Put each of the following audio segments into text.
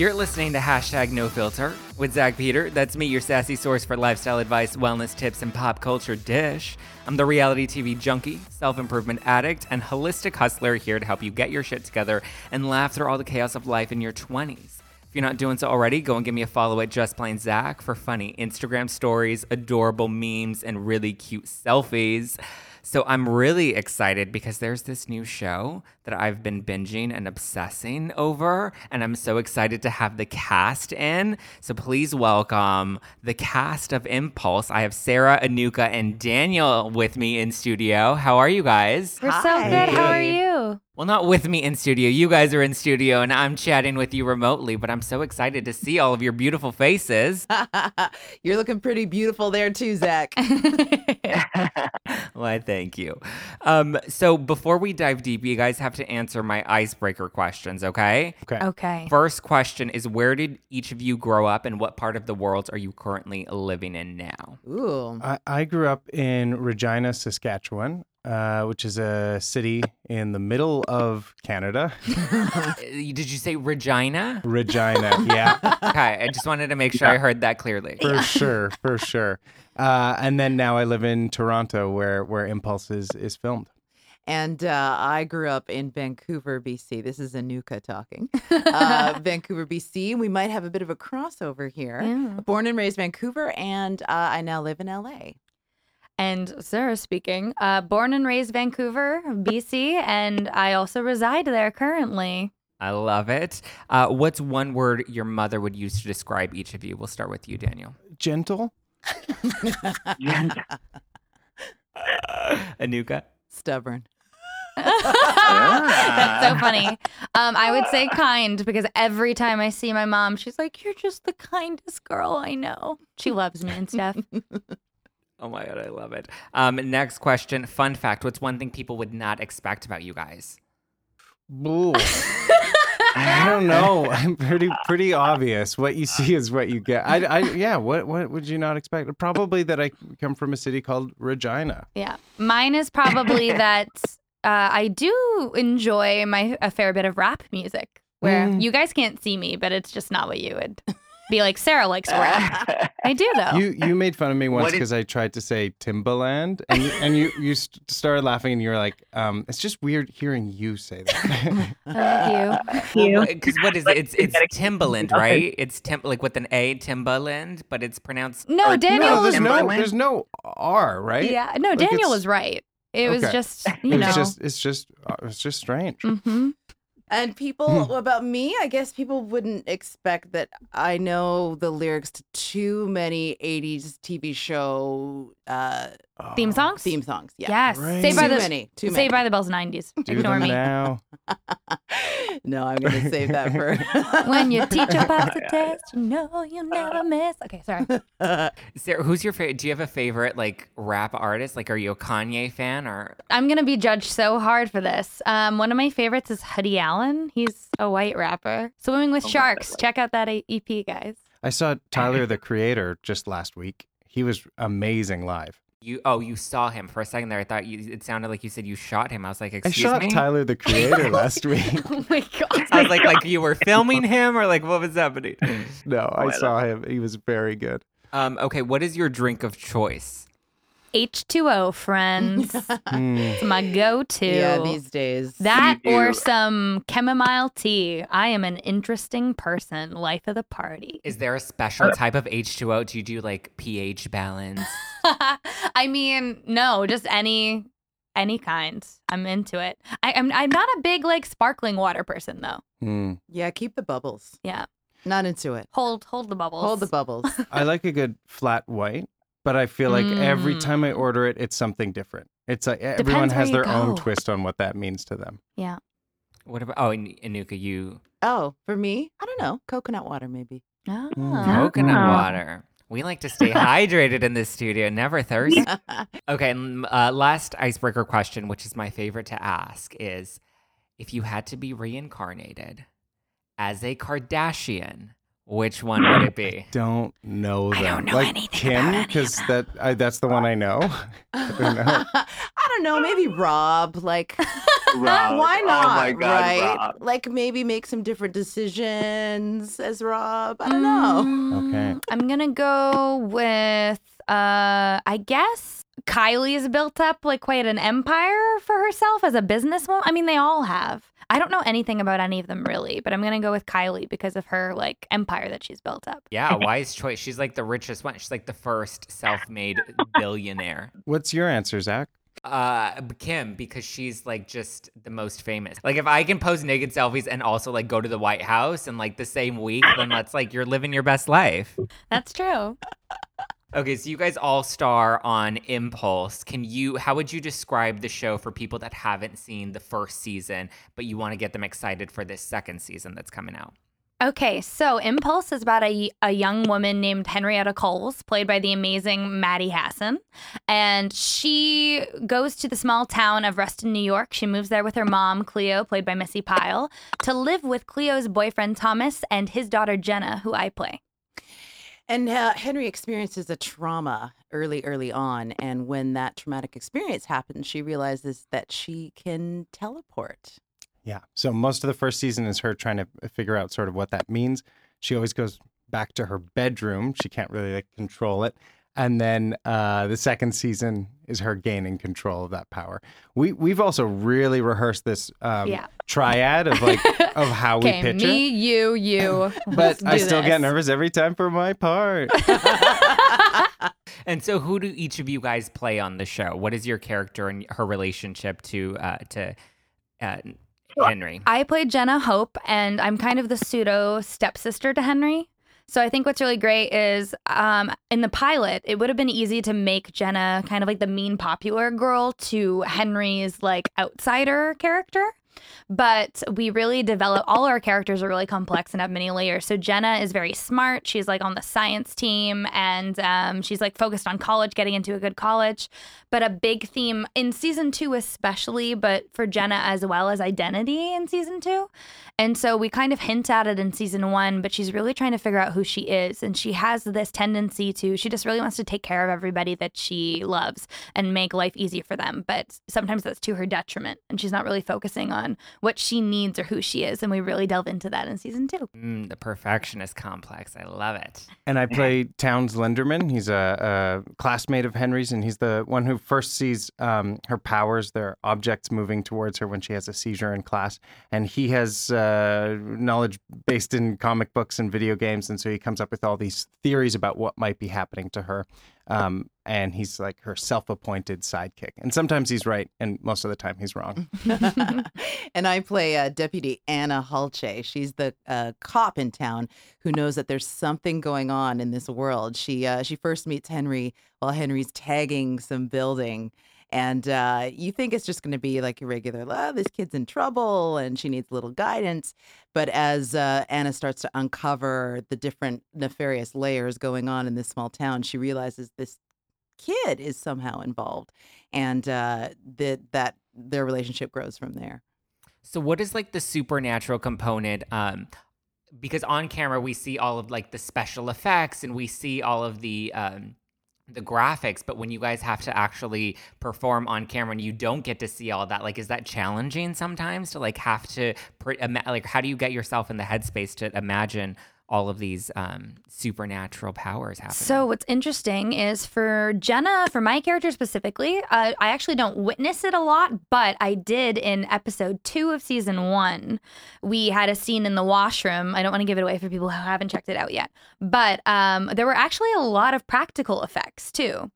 You're listening to hashtag no filter with Zack Peter. That's me, your sassy source for lifestyle advice, wellness tips, and pop culture dish. I'm the reality TV junkie, self improvement addict, and holistic hustler here to help you get your shit together and laugh through all the chaos of life in your 20s. If you're not doing so already, go and give me a follow at Just Plain Zack for funny Instagram stories, adorable memes, and really cute selfies. So I'm really excited because there's this new show that I've been binging and obsessing over, and I'm so excited to have the cast in. So please welcome the cast of Impulse. I have Sarah, Enuka, and Daniel with me in studio. How are you guys? We're so good. How are you? Well, not with me in studio. You guys are in studio, and I'm chatting with you remotely, but I'm so excited to see all of your beautiful faces. You're looking pretty beautiful there too, Zack. Why, thank you. Um, so before we dive deep, you guys have to answer my icebreaker questions, okay? Okay. Okay. First question is Where did each of you grow up, and what part of the world are you currently living in now? Ooh. I, I grew up in Regina, Saskatchewan, uh, which is a city in the middle of Canada. Did you say Regina? Regina, yeah, Okay, I just wanted to make sure I heard that clearly. for sure, for sure. Uh, and then now I live in Toronto, where where Impulse is, is filmed. And uh, I grew up in Vancouver, BC. This is Enuka talking. Uh, Vancouver, BC. We might have a bit of a crossover here. Yeah. Born and raised Vancouver, and uh, I now live in LA. And Sarah speaking. Uh, born and raised Vancouver, BC, and I also reside there currently. I love it. Uh, what's one word your mother would use to describe each of you? We'll start with you, Daniel. Gentle. Enuka. Stubborn. That's so funny. Um, I would say kind because every time I see my mom, she's like, "You're just the kindest girl I know." She loves me and stuff. Oh my god, I love it. Um, next question. Fun fact: What's one thing people would not expect about you guys? Ooh. Don't know. I'm pretty pretty obvious. What you see is what you get. I, I yeah. What what would you not expect? Probably that I come from a city called Regina. Yeah, mine is probably that uh, I do enjoy my a fair bit of rap music. Where Mm. you guys can't see me, but it's just not what you would be like. Sarah likes rap. I do though. You you made fun of me once What is- because I tried to say Timbaland, and you, and you you st- started laughing, and you were like, um, "It's just weird hearing you say that." Thank you. Because what is it? It's it's Timbaland, right? It's tim like with an A, Timbaland, but it's pronounced. No, Or- Daniel. no, there's no there's no R, right? yeah, no, Like, Daniel was right. It was just you it's know. just it's just uh, it's just strange. hmm And people hmm. about me, I guess people wouldn't expect that I know the lyrics to too many '80s TV show uh, Theme Oh, songs. theme songs. Yeah, Yes. Right. Say by too the many. Too Say many. by the Bells '90s. Ignore them me. now. no, I'm gonna save that for When your teacher passes the test, you know you'll never miss. Okay, sorry. Sarah, who's your favorite? Do you have a favorite like rap artist? Like, are you a Kanye fan or? I'm gonna be judged so hard for this. Um, one of my favorites is Hoodie Allen. He's a white rapper. Swimming with Sharks. Check out that A- EP, guys. I saw Tyler the Creator just last week. He was amazing live. You oh, you saw him for a second there. I thought you. It sounded like you said you shot him. I was like, I excuse shot me. Tyler the Creator last week. Oh my god. I was like, like you were filming him, or like what was happening? No, I I saw him. He was very good. Um, okay, what is your drink of choice? H2O, friends. It's my go-to. yeah these days. that or some chamomile tea. I am an interesting person. Life of the party. Is there a special type of H2O? Do you do like pH balance? I mean, no, just any any kind. I'm into it. I, I'm I'm not a big like sparkling water person though. Hmm. yeah, keep the bubbles. Yeah, Not into it. hold hold the bubbles. Hold the bubbles. I like a good flat white, but I feel like every Mm. time I order it, it's something different. It's like everyone has their you own twist on what that means to them. Yeah. What about oh, and Enuka, you oh, for me, I don't know. Coconut water, maybe. Oh. coconut Oh. water. We like to stay hydrated in this studio, never thirsty. Okay, and, uh, last icebreaker question, which is my favorite to ask, is if you had to be reincarnated as a Kardashian, which one would it be? Don't know them. I don't know like anything Kim, about any because that I, that's the one I know. I don't know. I don't don't know, maybe Rob. Like, Rob. why Oh not? my God, right? Rob. Like, maybe make some different decisions as Rob. I don't know. Okay. Mm, I'm gonna go with uh I guess Kylie's built up like quite an empire for herself as a businesswoman. I mean, they all have. I don't know anything about any of them really, but I'm gonna go with Kylie because of her like empire that she's built up. Yeah, wise choice. She's like the richest one. She's like the first self-made billionaire. What's your answer, Zack? Uh, Kim, because she's like just the most famous. Like, if I can post naked selfies and also like go to the White House in like the same week, then that's like you're living your best life. That's true. Okay, so you guys all star on Impulse. Can you, how would you describe the show for people that haven't seen the first season, but you want to get them excited for this second season that's coming out? Okay, so Impulse is about a, a young woman named Henrietta Coles, played by the amazing Maddie Hasson. And she goes to the small town of Reston, New York. She moves there with her mom, Cleo, played by Missi Pyle, to live with Cleo's boyfriend, Thomas, and his daughter, Jenna, who I play. And uh, Henry experiences a trauma early, early on. And when that traumatic experience happens, she realizes that she can teleport. Yeah. So most of the first season is her trying to figure out sort of what that means. She always goes back to her bedroom. She can't really like, control it. And then uh, the second season is her gaining control of that power. We we've also really rehearsed this um, Yeah. triad of like of how we Okay, picture. me, you, you. but Let's I do still get nervous every time for my part. And so, who do each of you guys play on the show? What is your character and her relationship to uh, to uh, Henry? I played Jenna Hope, and I'm kind of the pseudo stepsister to Henry. So I think what's really great is um, in the pilot, it would have been easy to make Jenna kind of like the mean popular girl to Henry's like outsider character. But we really develop all our characters are really complex and have many layers. So Jenna is very smart. She's like on the science team and um, she's like focused on college, getting into a good college. But a big theme in season two, especially, but for Jenna as well as identity in season two. And so we kind of hint at it in season one, but she's really trying to figure out who she is. And she has this tendency to, she just really wants to take care of everybody that she loves and make life easy for them. But sometimes that's to her detriment. And she's not really focusing on what she needs or who she is. And we really delve into that in season two. Mm, the perfectionist complex. I love it. And I play Townes Linderman. He's a, a classmate of Henry's, and he's the one who first sees um, her powers. their objects moving towards her when she has a seizure in class. And he has uh, knowledge based in comic books and video games. And so he comes up with all these theories about what might be happening to her. Um, and he's like her self appointed sidekick. And sometimes he's right, and most of the time he's wrong. and I play uh, Deputy Anna Hulce. She's the uh, cop in town who knows that there's something going on in this world. She uh, she first meets Henry while Henry's tagging some building. And uh, you think it's just going to be like a regular, oh, this kid's in trouble and she needs a little guidance. But as uh, Anna starts to uncover the different nefarious layers going on in this small town, she realizes this kid is somehow involved, and uh, that that their relationship grows from there. So, what is like the supernatural component? Um, because on camera we see all of like the special effects and we see all of the um, the graphics, but when you guys have to actually perform on camera and you don't get to see all that, like, is that challenging sometimes to like have to pre- like how do you get yourself in the headspace to imagine all of these um, supernatural powers happening? So what's interesting is for Jenna, for my character specifically, uh, I actually don't witness it a lot, but I did in episode two of season one. We had a scene in the washroom. I don't want to give it away for people who haven't checked it out yet, but um, there were actually a lot of practical effects too.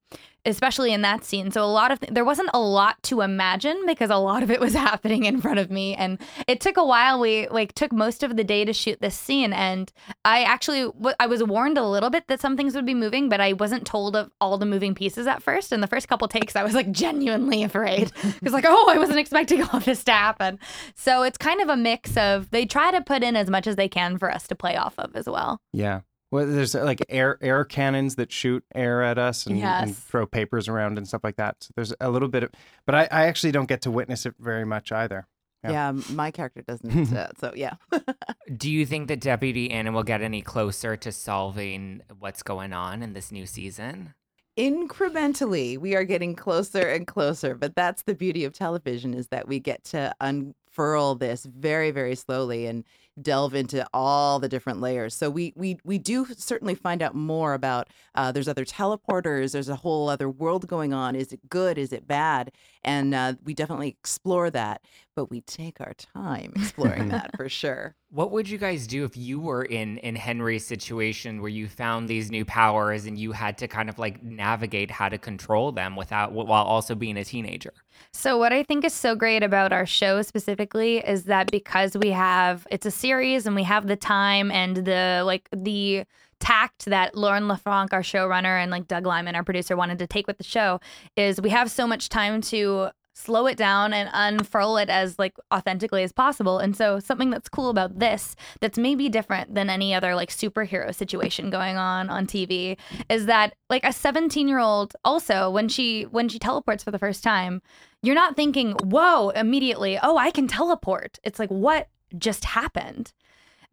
Especially in that scene. So, a lot of, th- there wasn't a lot to imagine because a lot of it was happening in front of me. And it took a while. We like took most of the day to shoot this scene. And I actually, w- I was warned a little bit that some things would be moving, but I wasn't told of all the moving pieces at first. And the first couple takes, I was like genuinely afraid because, like, oh, I wasn't expecting all this to happen. So it's kind of a mix of they try to put in as much as they can for us to play off of as well. Yeah. Well, there's uh, like air air cannons that shoot air at us and, and throw papers around and stuff like that. So there's a little bit of, but I, I actually don't get to witness it very much either. Yeah. Yeah, my character doesn't. uh, so yeah, Do you think that Deputy Anna will get any closer to solving what's going on in this new season? incrementally we are getting closer and closer but that's the beauty of television is that we get to unfurl this very very slowly and delve into all the different layers. So we we we do certainly find out more about uh, there's other teleporters there's a whole other world going on. Is it good? Is it bad and uh, we definitely explore that but we take our time exploring that for sure What would you guys do if you were in in Henry's situation where you found these new powers and you had to kind of like navigate how to control them without while also being a teenager? So what I think is so great about our show specifically is that because we have it's a series and we have the time and the like the tact that Lauren LaFranc, our showrunner, and like Doug Liman, our producer, wanted to take with the show is we have so much time to slow it down and unfurl it as like authentically as possible. And so something that's cool about this that's maybe different than any other like superhero situation going on on TV is that like a 17-year-old also when she when she teleports for the first time, you're not thinking, "Whoa," immediately, "Oh, I can teleport." It's like, "What just happened?"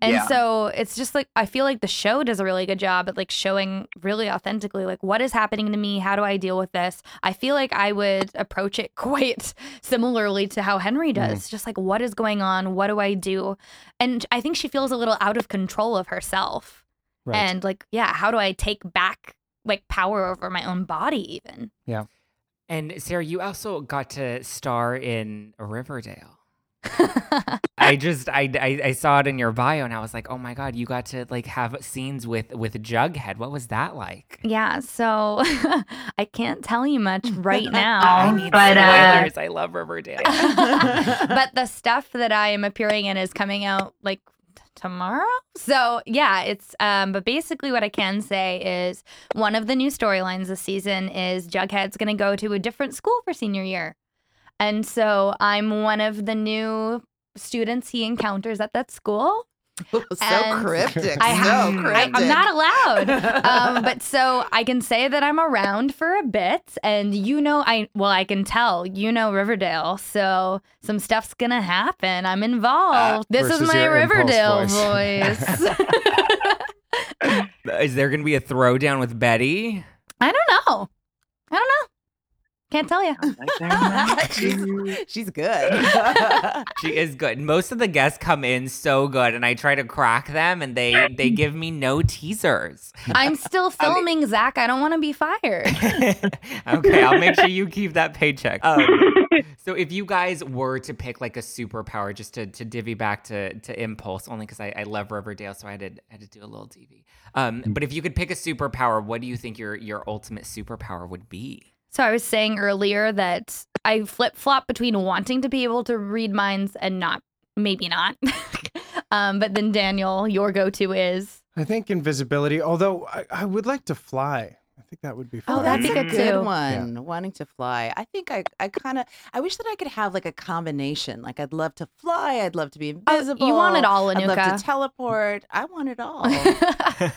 And Yeah. so it's just like I feel like the show does a really good job at like showing really authentically like what is happening to me, how do I deal with this? I feel like I would approach it quite similarly to how Henry mm-hmm. does. Just like what is going on? What do I do? And I think she feels a little out of control of herself. Right. And like, yeah, how do I take back like power over my own body even? Yeah. And Sarah, you also got to star in Riverdale. I just I, I I saw it in your bio and I was like, oh my god, you got to like have scenes with with Jughead. What was that like? yeah, so I can't tell you much right now. I need but uh, spoilers. I love Riverdale. but the stuff that I am appearing in is coming out like tomorrow. So yeah, it's um but basically what I can say is one of the new storylines this season is Jughead's gonna go to a different school for senior year. And so I'm one of the new students he encounters at that school. so And cryptic I so have, I, cryptic I'm not allowed. um, but so I can say that I'm around for a bit, and you know, I well, I can tell you know Riverdale, so some stuff's gonna happen. I'm involved. this is my Riverdale voice. voice. Is there gonna be a throwdown with Betty? I don't know. I don't know. Can't tell you. she's, she's good. She is good. Most of the guests come in so good, and I try to crack them, and they they give me no teasers. I'm still filming, Zack. I don't want to be fired. okay, I'll make sure you keep that paycheck. Um, so, if you guys were to pick like a superpower, just to, to divvy back to, to Impulse, only because I, I love Riverdale, so I had to, I had to do a little TV. Um, but if you could pick a superpower, what do you think your your ultimate superpower would be? So I was saying earlier that I flip flop between wanting to be able to read minds and not, maybe not. um, but then Daniel, your go to is I think invisibility, although I, I would like to fly. I think that would be fun. Oh, that'd be That's a good good too. one. Wanting to fly. I think I, I kind of, I wish that I could have like a combination. Like I'd love to fly. I'd love to be Oh, invisible. you want it all, Enuka. I'd love to teleport. I want it all.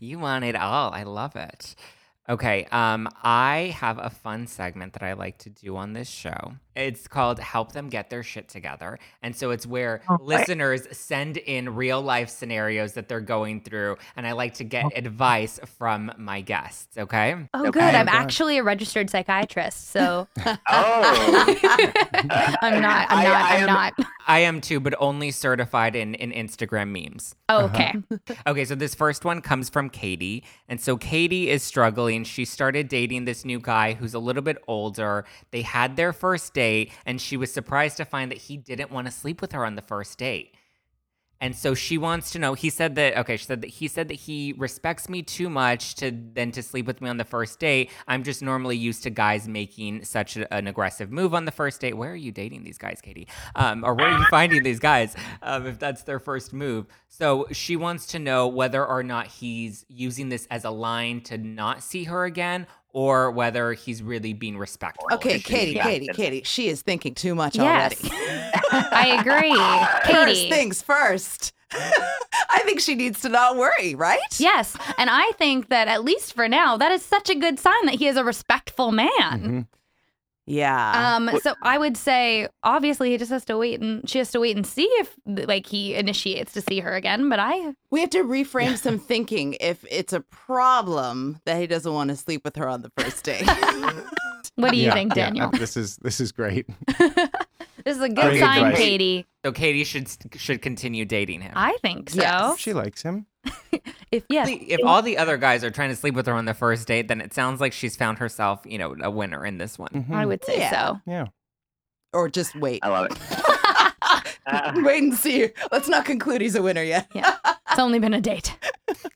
you want it all. I love it. Okay, um, I have a fun segment that I like to do on this show. It's called Help Them Get Their Shit Together. And so it's where listeners send in real life scenarios that they're going through, and I like to get advice from my guests, okay? oh, Okay. good. Oh, I'm God. actually a registered psychiatrist. So Oh, I'm not, I'm not, I I'm am- not. I am too, but only certified in, in Instagram memes. Oh, uh-huh. okay. Okay, so this first one comes from Katie. And so Katie is struggling. She started dating this new guy who's a little bit older. They had their first date, and she was surprised to find that he didn't want to sleep with her on the first date. And so she wants to know. He said that okay. She said that he said that he respects me too much to then to sleep with me on the first date. I'm just normally used to guys making such an aggressive move on the first date. Where are you dating these guys, Katie? Um, or where are you finding these guys um, if that's their first move? So she wants to know whether or not he's using this as a line to not see her again, or whether he's really being respectful. okay, Katie. Katie, Katie. She is thinking too much Yes. already. I agree. First Katie. things first. I think she needs to not worry, right? Yes. And I think that at least for now, that is such a good sign that he is a respectful man. Mhm. Yeah. Um, so I would say obviously he just has to wait and she has to wait and see if like he initiates to see her again. But I we have to reframe some thinking if it's a problem that he doesn't want to sleep with her on the first date. what do you Yeah, think, yeah, Daniel? this is this is great. This is a good Great sign, advice. Katie. So Katie should should continue dating him. I think so. Yes. She likes him. If yeah, if all the other guys are trying to sleep with her on the first date, then it sounds like she's found herself, you know, a winner in this one. Mhm. I would say Yeah. so. Yeah. or just wait. I love it. Uh, wait and see. Let's not conclude he's a winner yet. Yeah. It's only been a date.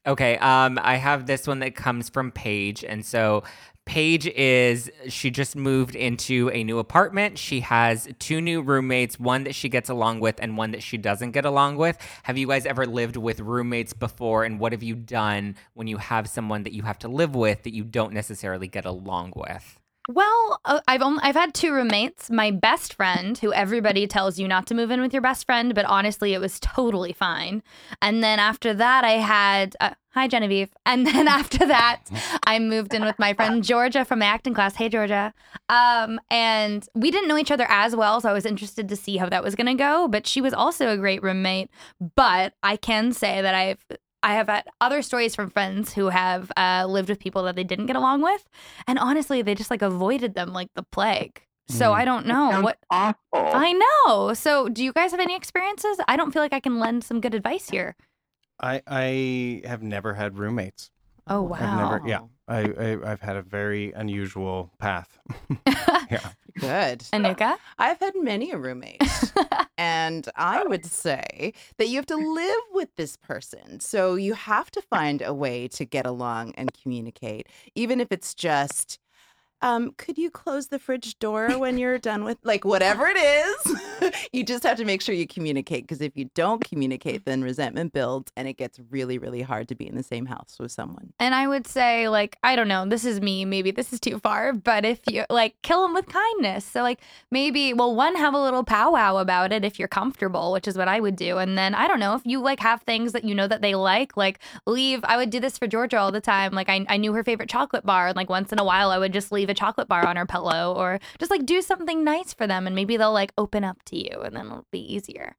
Okay, um, I have this one that comes from Paige, and so Paige is she just moved into a new apartment. She has two new roommates, one that she gets along with and one that she doesn't get along with. Have you guys ever lived with roommates before and what have you done when you have someone that you have to live with that you don't necessarily get along with? Well, uh, I've only I've had two roommates. My best friend, who everybody tells you not to move in with your best friend, but honestly, it was totally fine. And then after that, I had uh, hi Genevieve. And then after that, I moved in with my friend Georgia from my acting class. Hey Georgia. Um, and we didn't know each other as well, so I was interested to see how that was gonna go. But she was also a great roommate. But I can say that I've I have had other stories from friends who have uh, lived with people that they didn't get along with, and honestly, they just like avoided them like the plague. So Mm. I don't know what awful. I know. So do you guys have any experiences? I don't feel like I can lend some good advice here. I I have never had roommates. Oh wow. I've never. Yeah. I, I I've had a very unusual path. yeah. Good. Enuka? I've had many a roommate. and I would say that you have to live with this person. So you have to find a way to get along and communicate, even if it's just. Um, could you close the fridge door when you're done with like whatever it is? you just have to make sure you communicate because if you don't communicate, then resentment builds and it gets really, really hard to be in the same house with someone. And I would say, like, I don't know, this is me. Maybe this is too far, but if you like, kill them with kindness. So, like, maybe, well, one, have a little powwow about it if you're comfortable, which is what I would do. And then, I don't know, if you like have things that you know that they like, like, leave. I would do this for Georgia all the time. Like, I, I knew her favorite chocolate bar. And, like, once in a while, I would just leave a chocolate bar on her pillow or just like do something nice for them. And maybe they'll like open up to you and then it'll be easier.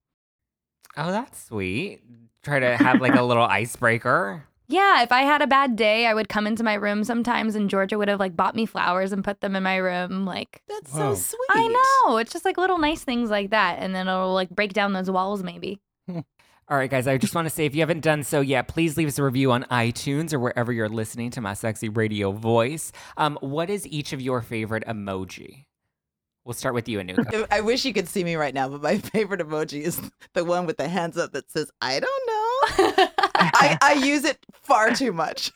Oh, that's sweet. Try to have like a little icebreaker. Yeah, if I had a bad day, I would come into my room sometimes and Georgia would have like bought me flowers and put them in my room. Like, That's Whoa. so sweet. I know. It's just like little nice things like that. And then it'll like break down those walls maybe. All right, guys, I just want to say if you haven't done so yet, please leave us a review on iTunes or wherever you're listening to my sexy radio voice. Um, what is each of your favorite emoji? We'll start with you, Enuka. I wish you could see me right now, but my favorite emoji is the one with the hands up that says, I don't know. I, I use it far too much.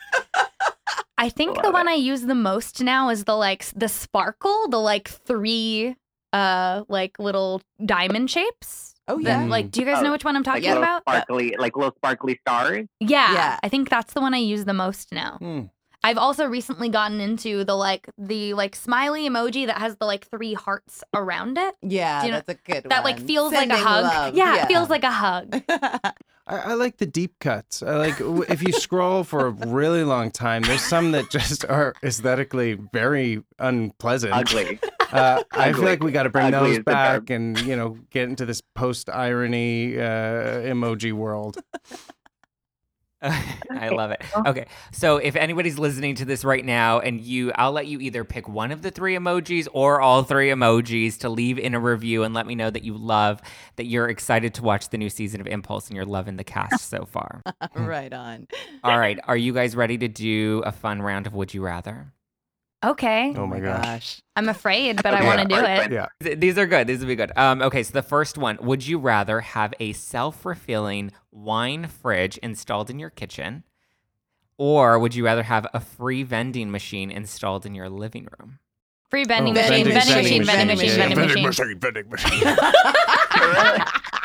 I think the Love one I use the most now is the like the sparkle, the like three uh like little diamond shapes. Oh, The- yeah. like do you guys know Oh, which one I'm talking like about? sparkly, like little sparkly stars. Yeah, Yeah. I think that's the one I use the most now. Hmm. I've also recently gotten into the like the like smiley emoji that has the like three hearts around it. Yeah, Do you know- that's a good That one. like feels like a hug. love. Yeah, it feels like a hug. I, I like the deep cuts. I like if you scroll for a really long time. There's some that just are aesthetically very unpleasant. Ugly. Uh, I feel like we got to bring Ugly those back and you know get into this post irony uh, emoji world. I love it. Okay, so if anybody's listening to this right now and you, I'll let you either pick one of the three emojis or all three emojis to leave in a review and let me know that you love, that you're excited to watch the new season of Impulse and you're loving the cast so far. right on. All right, are you guys ready to do a fun round of Would You Rather? Okay. Oh my gosh. I'm afraid, but I want to do it. Yeah. Th- These are good. These will be good. Um, okay, so the first one: Would you rather have a self-refilling wine fridge installed in your kitchen, or would you rather have a free vending machine installed in your living room? Free vending Oh, machine, vending vending machine, machine, vending vending machine, machine. vending machine.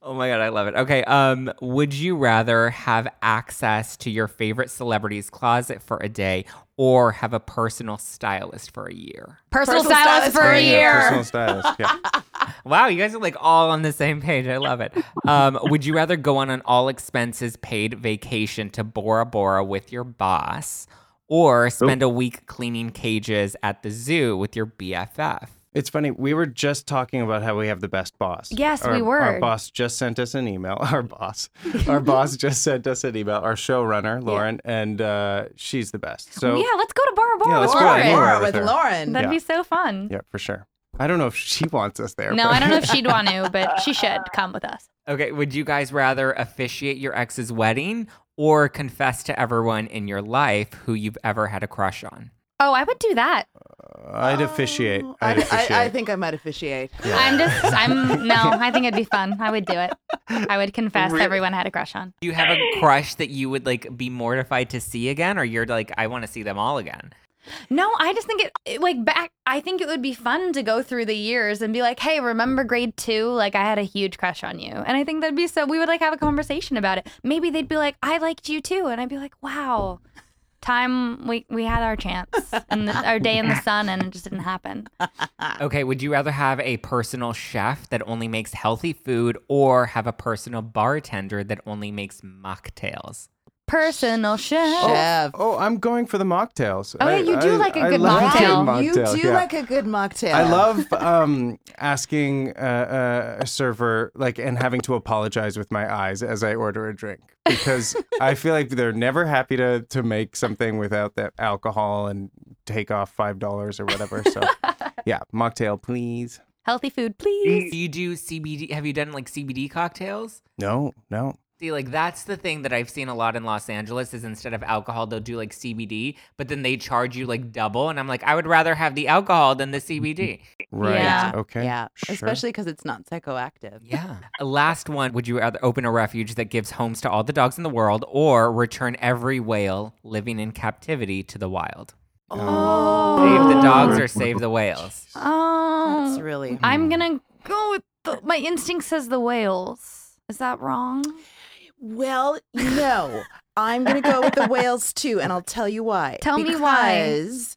Oh my god, I love it. Okay, um, would you rather have access to your favorite celebrity's closet for a day, or have a personal stylist for a year? Personal Personal stylist stylist for for a a year. Personal stylist. Yeah. Wow, you guys are like all on the same page. I love it. Um, would you rather go on an all expenses paid vacation to Bora Bora with your boss, or spend a week cleaning cages at the zoo with your BFF? It's funny. We were just talking about how we have the best boss. Yes, our, we were. Our boss just sent us an email. Our boss, our boss just sent us an email. Our showrunner, Lauren, and uh, she's the best. So yeah, let's go to Bora Bora Yeah, with let's go Lauren. anywhere Laura with with. Lauren. That'd Yeah. be so fun. yeah, for sure. I don't know if she wants us there. No, but- I don't know if she'd want to, but she should come with us. Okay, would you guys rather officiate your ex's wedding or confess to everyone in your life who you've ever had a crush on? Oh, I would do that. I'd officiate. Oh, I'd officiate. I, I think I might officiate. I'm just, I'm, no, I think it'd be fun. I would do it. I would confess Really? everyone had a crush on. Do you have a crush that you would like be mortified to see again, or you're like, I want to see them all again? No, I just think it, it, like back. I think it would be fun to go through the years and be like, "Hey, remember grade two? Like, I had a huge crush on you." And I think that'd be so. We would like have a conversation about it. Maybe they'd be like, "I liked you too," and I'd be like, "Wow, time we we had our chance and the, our day in the sun, and it just didn't happen." Okay, would you rather have a personal chef that only makes healthy food or have a personal bartender that only makes mocktails? Personal chef. Chef. Oh, I'm going for the mocktails. Oh, yeah, you do I- like a I good love mocktail. good You do yeah. like a good mocktail. I love um, asking uh, uh, a server like and having to apologize with my eyes as I order a drink because I feel like they're never happy to to make something without that alcohol and take off five dollars or whatever. So yeah, mocktail, please. Healthy food, Do please. you do CBD? Have you done like CBD cocktails? No, no. See, like that's the thing that I've seen a lot in Los Angeles is instead of alcohol, they'll do like CBD, but then they charge you like double. And I'm like, I would rather have the alcohol than the CBD. Mm-hmm. Right. Yeah. Okay. Yeah, Sure. especially because it's not psychoactive. Yeah. Last one. Would you rather open a refuge that gives homes to all the dogs in the world or return every whale living in captivity to the wild? Oh. Save the dogs or save the whales? Oh, That's really. I'm gonna go with the, my instinct says the whales. Is that wrong? Well, no, I'm gonna go with the whales too, and I'll tell you why. Tell me why. Because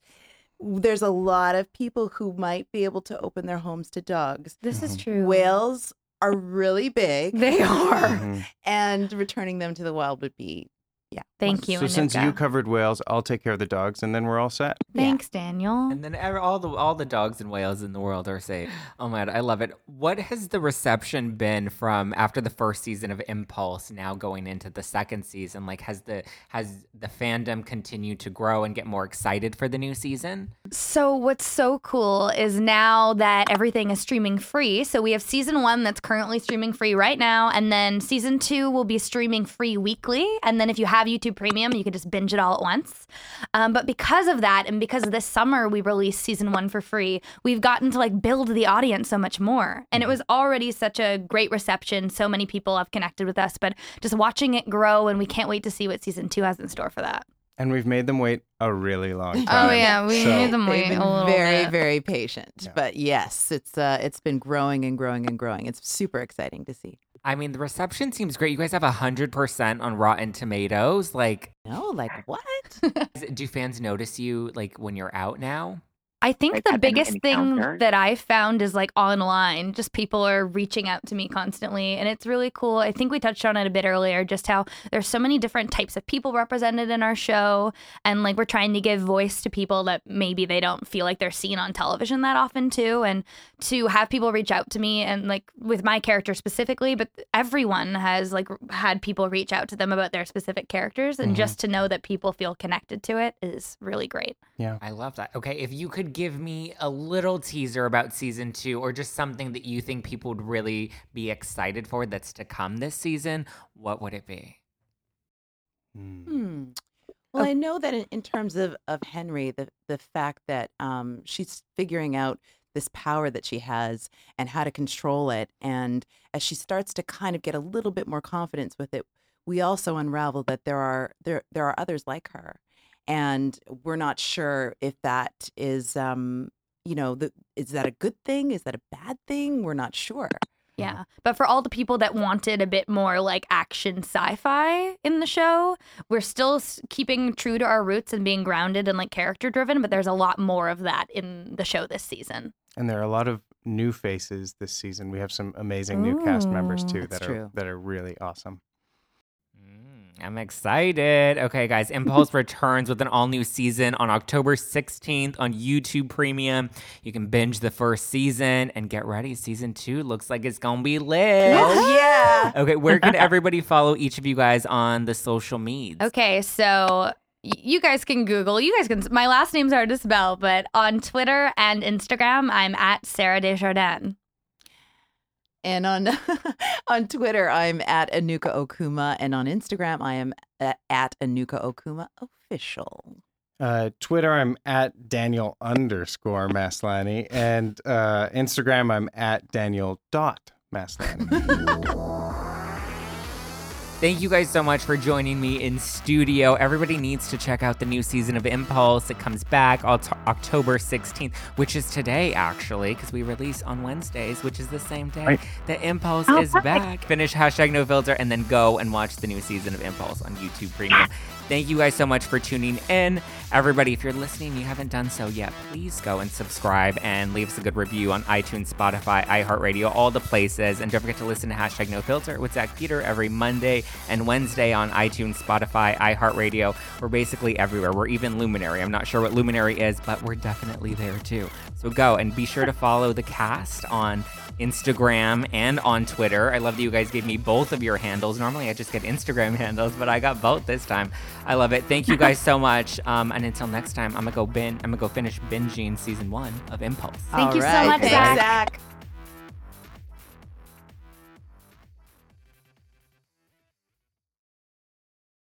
there's a lot of people who might be able to open their homes to dogs. This is true. Whales are really big, They are. Mhm. and returning them to the wild would be, yeah. Thank you. So since you covered whales, I'll take care of the dogs, and then we're all set. Thanks, Daniel. And then all the all the dogs and whales in the world are safe. Oh my god, I love it. What has the reception been from after the first season of Impulse now going into the second season? Like has the has the fandom continued to grow and get more excited for the new season? So what's so cool is now that everything is streaming free. So we have season one that's currently streaming free right now, and then season two will be streaming free weekly. And then if you have YouTube Premium, you can just binge it all at once. Um, but because of that, and because this summer we released season one for free, we've gotten to like build the audience so much more. And it was already such a great reception. So many people have connected with us, but just watching it grow, and we can't wait to see what season two has in store for that. And we've made them wait a really long time. Oh yeah, we So- made them wait been a little very, bit. very patient. Yeah. But yes, it's uh, it's been growing and growing and growing. It's super exciting to see. I mean, the reception seems great. You guys have 100% on Rotten Tomatoes. Like No, like what? do fans notice you like when you're out now? I think Like, the biggest thing that I found is like online, just people are reaching out to me constantly. And it's really cool. I think we touched on it a bit earlier, just how there's so many different types of people represented in our show. And like we're trying to give voice to people that maybe they don't feel like they're seen on television that often, too. And to have people reach out to me and like with my character specifically, but everyone has like had people reach out to them about their specific characters. And Mhm. just to know that people feel connected to it is really great. Yeah. I love that. Okay, if you could give me a little teaser about season two or just something that you think people would really be excited for that's to come this season, what would it be? Hmm. Hmm. Well, I know that in, in terms of, of Henry, the the fact that um, she's figuring out this power that she has and how to control it, and as she starts to kind of get a little bit more confidence with it, we also unravel that there are there there are others like her, and we're not sure if that is um you know the, is that a good thing? Is that a bad thing? We're not sure. Yeah. But for all the people that wanted a bit more like action sci fi in the show, we're still keeping true to our roots and being grounded and like character driven, but there's a lot more of that in the show this season. And there are a lot of new faces this season. We have some amazing new cast members too that are true. that are really awesome. I'm excited. Okay, guys, Impulse returns with an all new season on October 16th on YouTube Premium. You can binge the first season and get ready. Season two looks like it's going to be lit. Oh yeah. Okay, where can everybody follow each of you guys on the social medias? Okay, so you guys can Google. You guys can. My last name's hard to spell, but on Twitter and Instagram, I'm at Sarah Desjardins. And on on Twitter, I'm at Enuka Okuma, and on Instagram, I am at, at Enuka Okuma official. Uh, Twitter, I'm at Daniel underscore Maslany, and uh, Instagram, I'm at Daniel dot Maslany. Thank you guys so much for joining me in studio. Everybody needs to check out the new season of Impulse. It comes back Oct- October 16th, which is today, actually, because we release on Wednesdays, which is the same day Right. that Impulse Oh, is perfect. back. Finish hashtag no filter and then go and watch the new season of Impulse on YouTube Premium. Thank you guys so much for tuning in. Everybody, if you're listening, you haven't done so yet, please go and subscribe and leave us a good review on iTunes, Spotify, iHeartRadio, all the places. And don't forget to listen to hashtag no filter with Zack Peter every Monday and Wednesday on iTunes, Spotify, iHeartRadio. We're basically everywhere. We're even Luminary. I'm not sure what Luminary is, but we're definitely there too. So go and be sure to follow the cast on Instagram and on Twitter. I love that you guys gave me both of your handles. Normally I just get Instagram handles, but I got both this time. I love it. Thank you guys so much. Um, and until next time, I'm gonna go bin. I'm gonna go finish binging season one of Impulse. Thank All you so right. much, Thanks, Zack. Zack.